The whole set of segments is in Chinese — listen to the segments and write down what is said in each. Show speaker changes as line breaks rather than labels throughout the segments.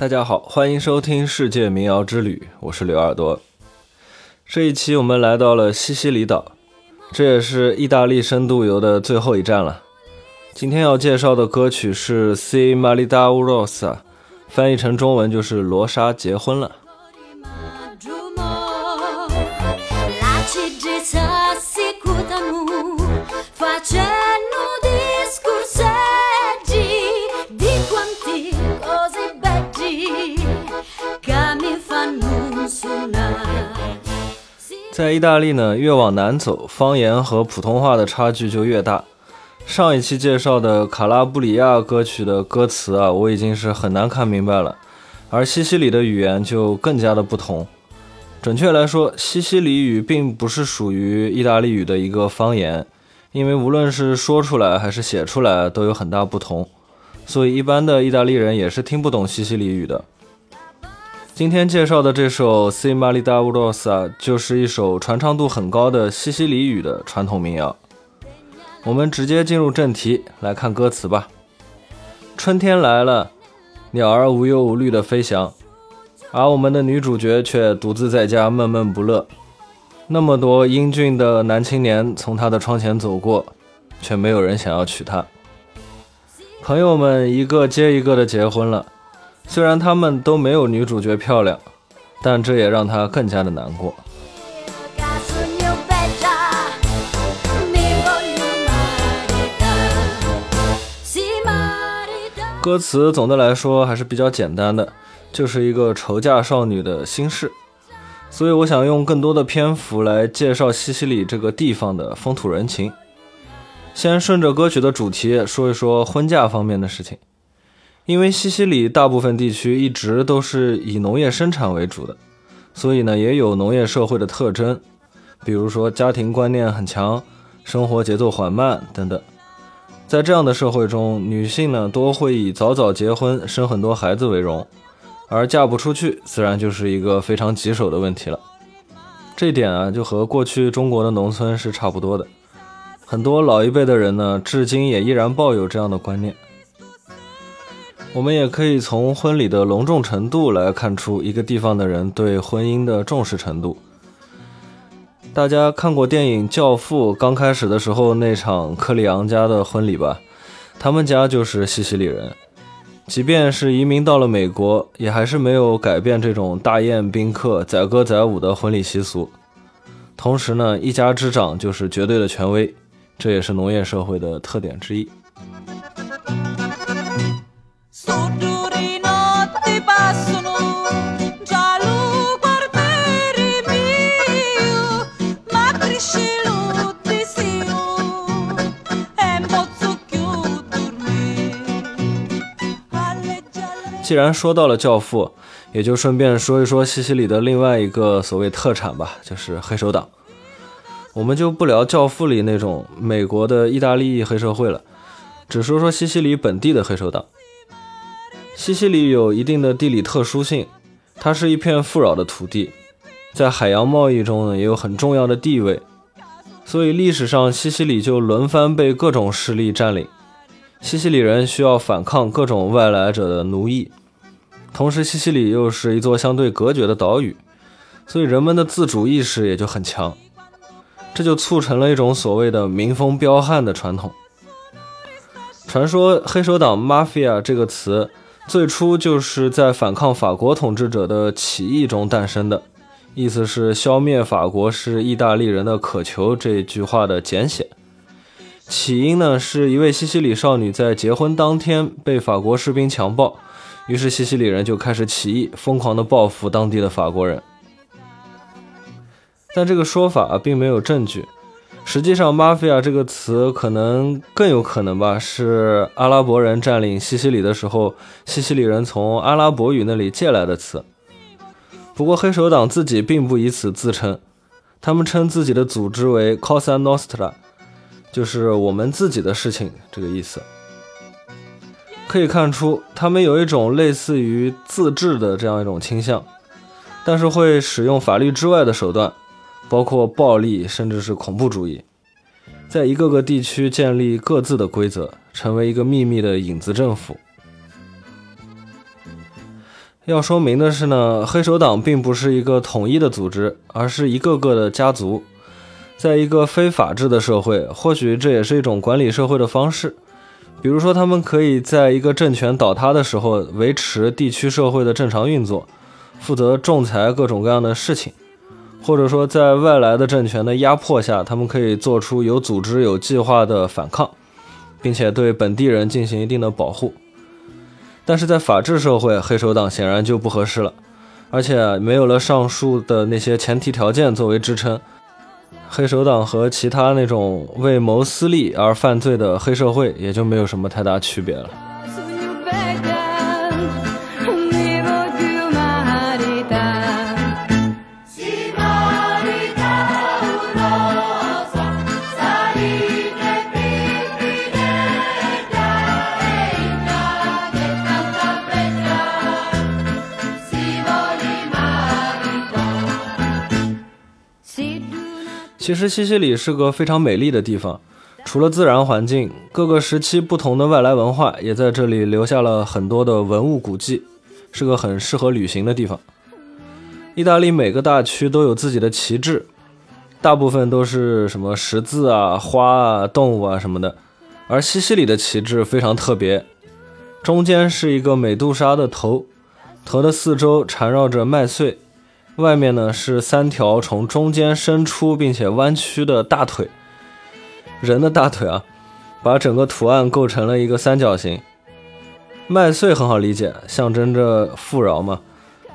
大家好，欢迎收听世界民谣之旅，我是刘耳朵。这一期我们来到了西西里岛，这也是意大利深度游的最后一站了。今天要介绍的歌曲是《Si maridaurosa》，翻译成中文就是“罗莎结婚了”。在意大利呢，越往南走，方言和普通话的差距就越大。上一期介绍的卡拉布里亚歌曲的歌词啊，我已经是很难看明白了，而西西里的语言就更加的不同。准确来说，西西里语并不是属于意大利语的一个方言，因为无论是说出来还是写出来都有很大不同，所以一般的意大利人也是听不懂西西里语的。今天介绍的这首《Si Marita Rosa》就是一首传唱度很高的西西里语的传统民谣。我们直接进入正题，来看歌词吧。春天来了，鸟儿无忧无虑地飞翔，而我们的女主角却独自在家闷闷不乐。那么多英俊的男青年从她的窗前走过，却没有人想要娶她。朋友们一个接一个的结婚了。虽然他们都没有女主角漂亮，但这也让他更加的难过。歌词总的来说还是比较简单的，就是一个愁嫁少女的心事。所以我想用更多的篇幅来介绍西西里这个地方的风土人情。先顺着歌曲的主题说一说婚嫁方面的事情。因为西西里大部分地区一直都是以农业生产为主的，所以呢也有农业社会的特征，比如说家庭观念很强，生活节奏缓慢等等。在这样的社会中，女性呢多会以早早结婚、生很多孩子为荣，而嫁不出去自然就是一个非常棘手的问题了。这点啊就和过去中国的农村是差不多的，很多老一辈的人呢至今也依然抱有这样的观念。我们也可以从婚礼的隆重程度来看出一个地方的人对婚姻的重视程度。大家看过电影《教父》刚开始的时候那场克里昂家的婚礼吧？他们家就是西西里人，即便是移民到了美国，也还是没有改变这种大宴宾客、载歌载舞的婚礼习俗。同时呢，一家之长就是绝对的权威，这也是农业社会的特点之一。既然说到了教父，也就顺便说一说西西里的另外一个所谓特产吧，就是黑手党。我们就不聊教父里那种美国的意大利黑社会了，只说说西西里本地的黑手党。西西里有一定的地理特殊性，它是一片富饶的土地，在海洋贸易中呢也有很重要的地位，所以历史上西西里就轮番被各种势力占领，西西里人需要反抗各种外来者的奴役。同时，西西里又是一座相对隔绝的岛屿，所以人们的自主意识也就很强，这就促成了一种所谓的民风彪悍的传统。传说“黑手党 ”（mafia） 这个词最初就是在反抗法国统治者的起义中诞生的，意思是消灭法国是意大利人的渴求这句话的简写。起因呢，是一位西西里少女在结婚当天被法国士兵强暴。于是西西里人就开始起义，疯狂地报复当地的法国人。但这个说法并没有证据。实际上，“mafia” 这个词可能更有可能吧，是阿拉伯人占领西西里的时候，西西里人从阿拉伯语那里借来的词。不过黑手党自己并不以此自称，他们称自己的组织为 “Cosa Nostra”，就是我们自己的事情这个意思。可以看出，他们有一种类似于自治的这样一种倾向，但是会使用法律之外的手段，包括暴力，甚至是恐怖主义，在一个个地区建立各自的规则，成为一个秘密的影子政府。要说明的是呢，黑手党并不是一个统一的组织，而是一个个的家族。在一个非法治的社会，或许这也是一种管理社会的方式。比如说，他们可以在一个政权倒塌的时候，维持地区社会的正常运作，负责仲裁各种各样的事情；或者说，在外来的政权的压迫下，他们可以做出有组织、有计划的反抗，并且对本地人进行一定的保护。但是在法治社会，黑手党显然就不合适了，而且没有了上述的那些前提条件作为支撑，黑手党和其他那种为谋私利而犯罪的黑社会也就没有什么太大区别了。其实西西里是个非常美丽的地方，除了自然环境，各个时期不同的外来文化也在这里留下了很多的文物古迹，是个很适合旅行的地方。意大利每个大区都有自己的旗帜，大部分都是什么十字啊、花啊、动物啊什么的，而西西里的旗帜非常特别，中间是一个美杜莎的头，头的四周缠绕着麦穗。外面呢是三条从中间伸出并且弯曲的大腿，人的大腿啊，把整个图案构成了一个三角形。麦穗很好理解，象征着富饶嘛。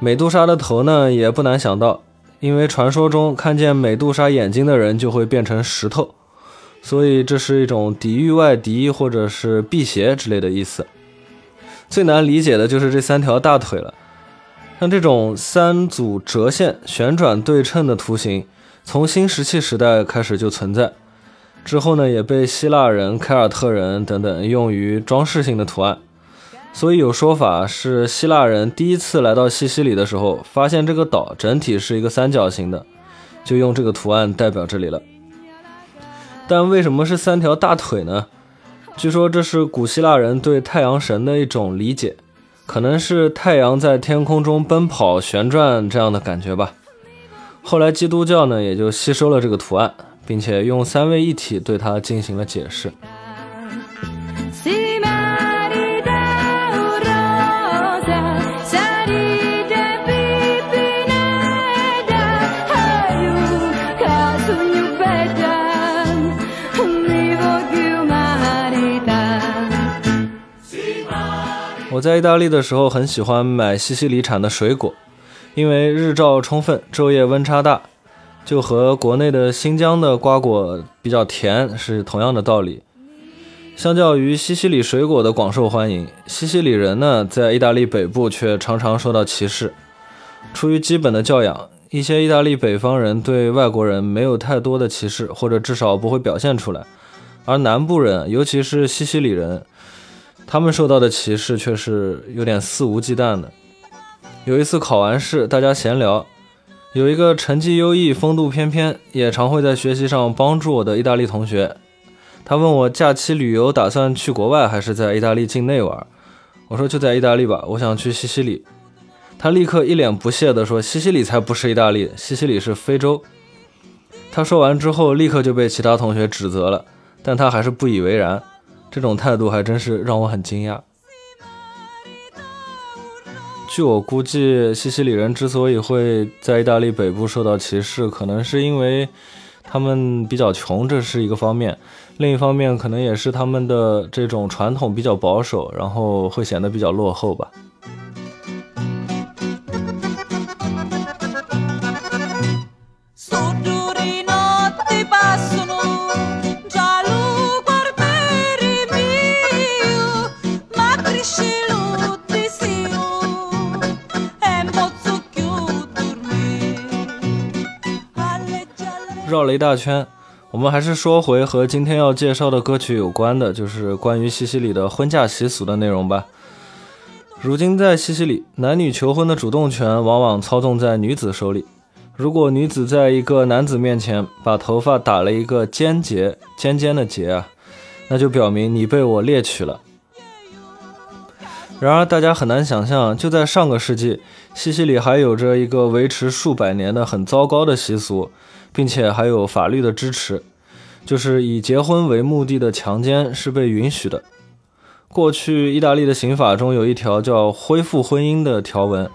美杜莎的头呢也不难想到，因为传说中看见美杜莎眼睛的人就会变成石头，所以这是一种抵御外敌或者是辟邪之类的意思。最难理解的就是这三条大腿了。像这种三组折线旋转对称的图形，从新石器时代开始就存在。之后呢，也被希腊人、凯尔特人等等用于装饰性的图案。所以有说法是，希腊人第一次来到西西里的时候，发现这个岛整体是一个三角形的，就用这个图案代表这里了。但为什么是三条大腿呢？据说这是古希腊人对太阳神的一种理解。可能是太阳在天空中奔跑旋转这样的感觉吧。后来基督教呢也就吸收了这个图案，并且用三位一体对它进行了解释。我在意大利的时候很喜欢买西西里产的水果，因为日照充分，昼夜温差大，就和国内的新疆的瓜果比较甜是同样的道理。相较于西西里水果的广受欢迎，西西里人呢在意大利北部却常常受到歧视。出于基本的教养，一些意大利北方人对外国人没有太多的歧视，或者至少不会表现出来，而南部人，尤其是西西里人。他们受到的歧视却是有点肆无忌惮的。有一次考完试，大家闲聊，有一个成绩优异、风度翩翩，也常会在学习上帮助我的意大利同学。他问我假期旅游打算去国外还是在意大利境内玩。我说就在意大利吧，我想去西西里。他立刻一脸不屑地说：“西西里才不是意大利，西西里是非洲。”他说完之后，立刻就被其他同学指责了，但他还是不以为然。这种态度还真是让我很惊讶。据我估计，西西里人之所以会在意大利北部受到歧视，可能是因为他们比较穷，这是一个方面；另一方面，可能也是他们的这种传统比较保守，然后会显得比较落后吧。绕了一大圈，我们还是说回和今天要介绍的歌曲有关的，就是关于西西里的婚嫁习俗的内容吧。如今在西西里，男女求婚的主动权往往操纵在女子手里。如果女子在一个男子面前把头发打了一个尖结，尖尖的结啊，那就表明你被我猎取了。然而，大家很难想象，就在上个世纪，西西里还有着一个维持数百年的很糟糕的习俗，并且还有法律的支持，就是以结婚为目的的强奸是被允许的。过去，意大利的刑法中有一条叫“恢复婚姻”的条文，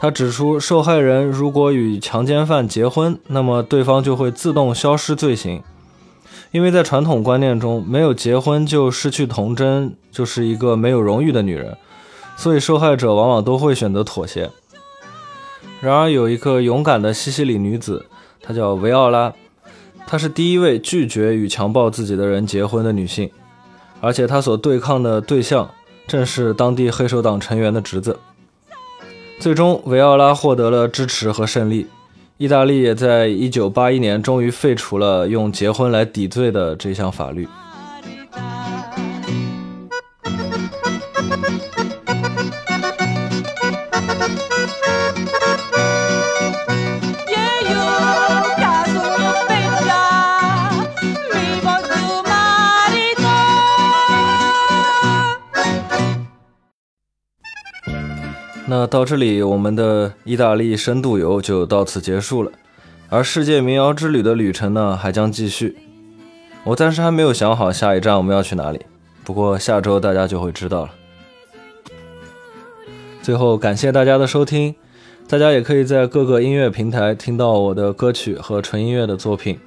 它指出，受害人如果与强奸犯结婚，那么对方就会自动消失罪行。因为在传统观念中，没有结婚就失去童真，就是一个没有荣誉的女人，所以受害者往往都会选择妥协。然而，有一个勇敢的西西里女子，她叫维奥拉，她是第一位拒绝与强暴自己的人结婚的女性。而且她所对抗的对象正是当地黑手党成员的侄子。最终，维奥拉获得了支持和胜利。意大利也在1981年终于废除了用结婚来抵罪的这项法律。那到这里，我们的意大利深度游就到此结束了，而世界民谣之旅的旅程呢，还将继续。我暂时还没有想好下一站我们要去哪里，不过下周大家就会知道了。最后，感谢大家的收听，大家也可以在各个音乐平台听到我的歌曲和纯音乐的作品。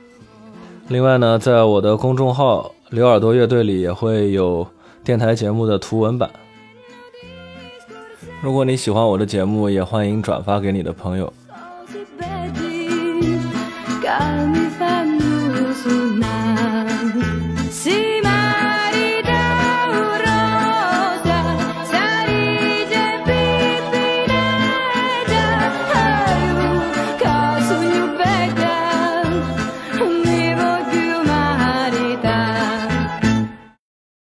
另外呢，在我的公众号“刘耳朵乐队”里也会有电台节目的图文版。如果你喜欢我的节目，也欢迎转发给你的朋友。